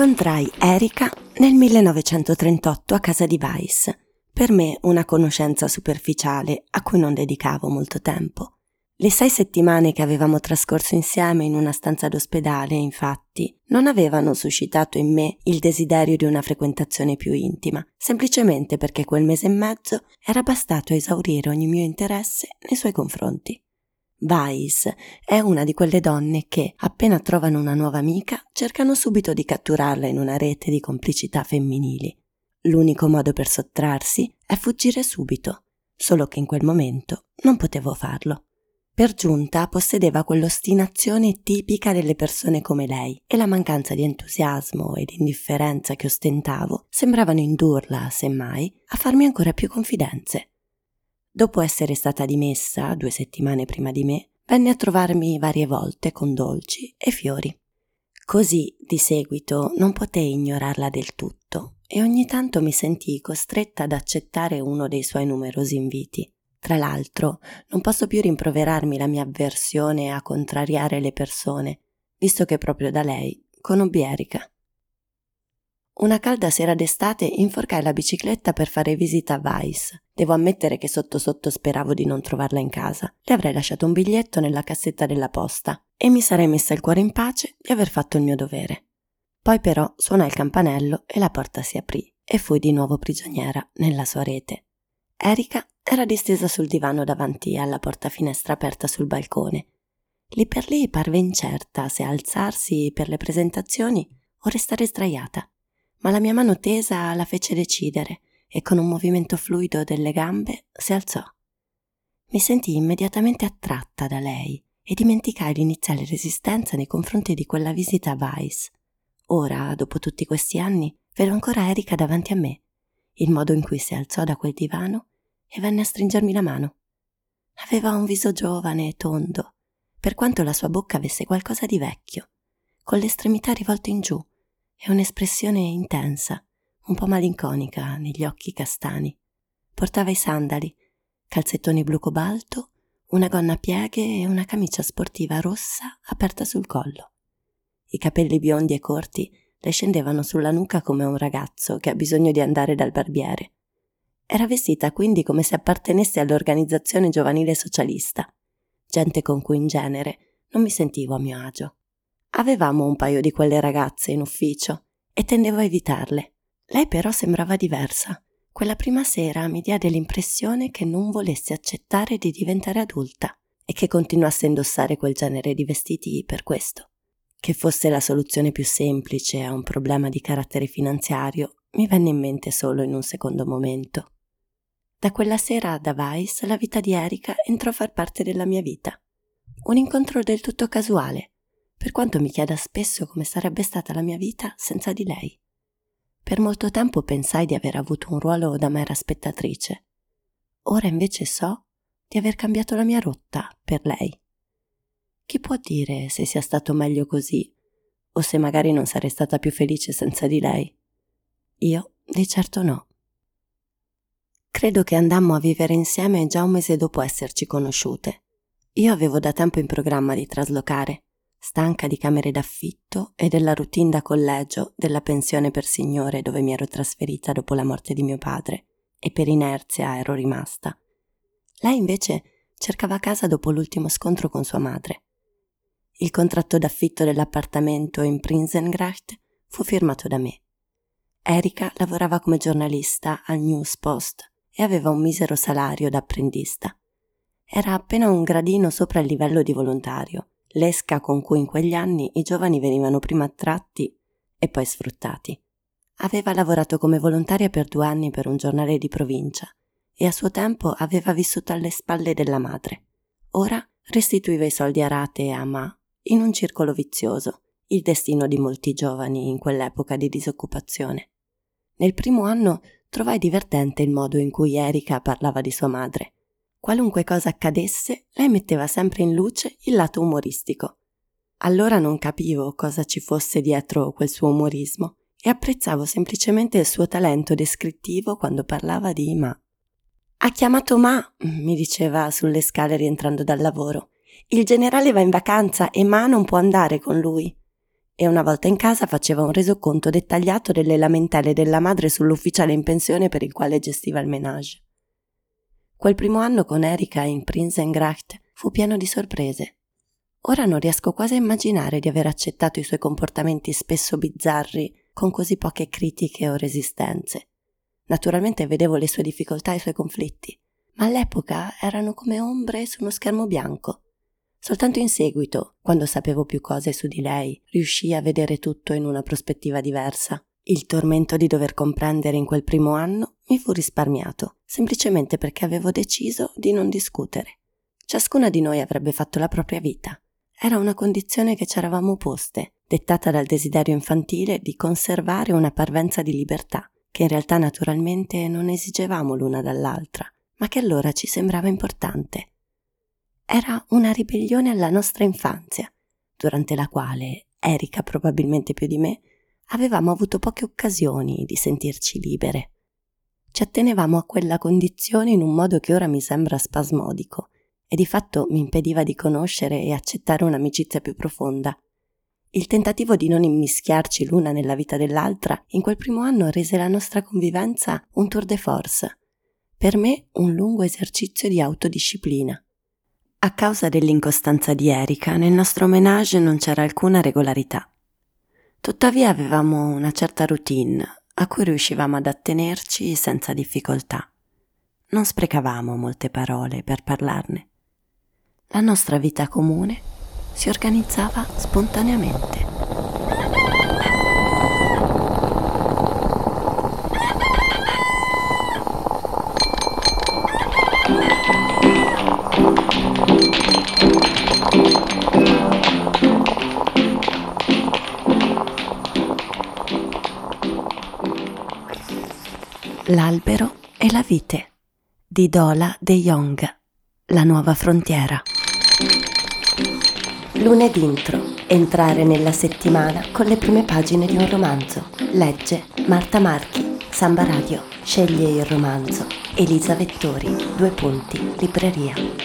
Incontrai Erika nel 1938 a casa di Weiss. Per me una conoscenza superficiale a cui non dedicavo molto tempo. Le sei settimane che avevamo trascorso insieme in una stanza d'ospedale, infatti, non avevano suscitato in me il desiderio di una frequentazione più intima, semplicemente perché quel mese e mezzo era bastato a esaurire ogni mio interesse nei suoi confronti. Vice è una di quelle donne che, appena trovano una nuova amica, cercano subito di catturarla in una rete di complicità femminili. L'unico modo per sottrarsi è fuggire subito, solo che in quel momento non potevo farlo. Per giunta possedeva quell'ostinazione tipica delle persone come lei e la mancanza di entusiasmo e di indifferenza che ostentavo sembravano indurla, semmai, a farmi ancora più confidenze. Dopo essere stata dimessa due settimane prima di me, venne a trovarmi varie volte con dolci e fiori. Così, di seguito, non potei ignorarla del tutto e ogni tanto mi sentii costretta ad accettare uno dei suoi numerosi inviti. Tra l'altro, non posso più rimproverarmi la mia avversione a contrariare le persone, visto che proprio da lei conobbi Erika. Una calda sera d'estate inforcai la bicicletta per fare visita a Weiss. Devo ammettere che sotto sotto speravo di non trovarla in casa. Le avrei lasciato un biglietto nella cassetta della posta e mi sarei messa il cuore in pace di aver fatto il mio dovere. Poi però suonai il campanello e la porta si aprì e fui di nuovo prigioniera nella sua rete. Erika era distesa sul divano davanti alla porta finestra aperta sul balcone. Lì per lì parve incerta se alzarsi per le presentazioni o restare sdraiata, ma la mia mano tesa la fece decidere e con un movimento fluido delle gambe si alzò. Mi sentii immediatamente attratta da lei e dimenticai l'iniziale resistenza nei confronti di quella visita a Weiss. Ora, dopo tutti questi anni, vedo ancora Erika davanti a me, il modo in cui si alzò da quel divano e venne a stringermi la mano. Aveva un viso giovane e tondo, per quanto la sua bocca avesse qualcosa di vecchio, con le estremità rivolte in giù e un'espressione intensa, un po' malinconica negli occhi castani. Portava i sandali, calzettoni blu cobalto, una gonna a pieghe e una camicia sportiva rossa aperta sul collo. I capelli biondi e corti le scendevano sulla nuca come un ragazzo che ha bisogno di andare dal barbiere era vestita quindi come se appartenesse all'organizzazione giovanile socialista, gente con cui in genere non mi sentivo a mio agio. Avevamo un paio di quelle ragazze in ufficio e tendevo a evitarle. Lei però sembrava diversa. Quella prima sera mi diede l'impressione che non volesse accettare di diventare adulta e che continuasse a indossare quel genere di vestiti per questo. Che fosse la soluzione più semplice a un problema di carattere finanziario mi venne in mente solo in un secondo momento. Da quella sera da Weiss la vita di Erika entrò a far parte della mia vita. Un incontro del tutto casuale, per quanto mi chieda spesso come sarebbe stata la mia vita senza di lei. Per molto tempo pensai di aver avuto un ruolo da mera spettatrice. Ora invece so di aver cambiato la mia rotta per lei. Chi può dire se sia stato meglio così o se magari non sarei stata più felice senza di lei? Io di certo no. Credo che andammo a vivere insieme già un mese dopo esserci conosciute. Io avevo da tempo in programma di traslocare, stanca di camere d'affitto e della routine da collegio della pensione per signore dove mi ero trasferita dopo la morte di mio padre, e per inerzia ero rimasta. Lei invece cercava casa dopo l'ultimo scontro con sua madre. Il contratto d'affitto dell'appartamento in Prinsengracht fu firmato da me. Erika lavorava come giornalista al News Post e aveva un misero salario da apprendista. Era appena un gradino sopra il livello di volontario, l'esca con cui in quegli anni i giovani venivano prima attratti e poi sfruttati. Aveva lavorato come volontaria per due anni per un giornale di provincia e a suo tempo aveva vissuto alle spalle della madre. Ora restituiva i soldi a rate a Ma in un circolo vizioso, il destino di molti giovani in quell'epoca di disoccupazione. Nel primo anno trovai divertente il modo in cui Erika parlava di sua madre. Qualunque cosa accadesse, lei metteva sempre in luce il lato umoristico. Allora non capivo cosa ci fosse dietro quel suo umorismo e apprezzavo semplicemente il suo talento descrittivo quando parlava di Ma. Ha chiamato Ma, mi diceva sulle scale rientrando dal lavoro. Il generale va in vacanza e Ma non può andare con lui. e una volta in casa faceva un resoconto dettagliato delle lamentele della madre sull'ufficiale in pensione per il quale gestiva il menage. Quel primo anno con Erika in Prinsengracht fu pieno di sorprese. Ora non riesco quasi a immaginare di aver accettato i suoi comportamenti spesso bizzarri con così poche critiche o resistenze. Naturalmente vedevo le sue difficoltà e i suoi conflitti, ma all'epoca erano come ombre su uno schermo bianco. Soltanto in seguito, quando sapevo più cose su di lei, riuscii a vedere tutto in una prospettiva diversa. Il tormento di dover comprendere in quel primo anno mi fu risparmiato, semplicemente perché avevo deciso di non discutere. Ciascuna di noi avrebbe fatto la propria vita. Era una condizione che ci eravamo poste, dettata dal desiderio infantile di conservare una parvenza di libertà, che in realtà naturalmente non esigevamo l'una dall'altra, ma che allora ci sembrava importante. Era una ribellione alla nostra infanzia, durante la quale, Erika probabilmente più di me, avevamo avuto poche occasioni di sentirci libere. Ci attenevamo a quella condizione in un modo che ora mi sembra spasmodico e di fatto mi impediva di conoscere e accettare un'amicizia più profonda. Il tentativo di non immischiarci l'una nella vita dell'altra in quel primo anno rese la nostra convivenza un tour de force. Per me un lungo esercizio di autodisciplina. A causa dell'incostanza di Erika, nel nostro menage non c'era alcuna regolarità. Tuttavia avevamo una certa routine a cui riuscivamo ad attenerci senza difficoltà. Non sprecavamo molte parole per parlarne. La nostra vita comune si organizzava spontaneamente. L'albero e la vite di Dola De Jong, La nuova frontiera. Lunedì intro, entrare nella settimana con le prime pagine di un romanzo. Legge Marta Marchi, Samba Radio. Sceglie il romanzo. Elisa Vettori, due punti, libreria.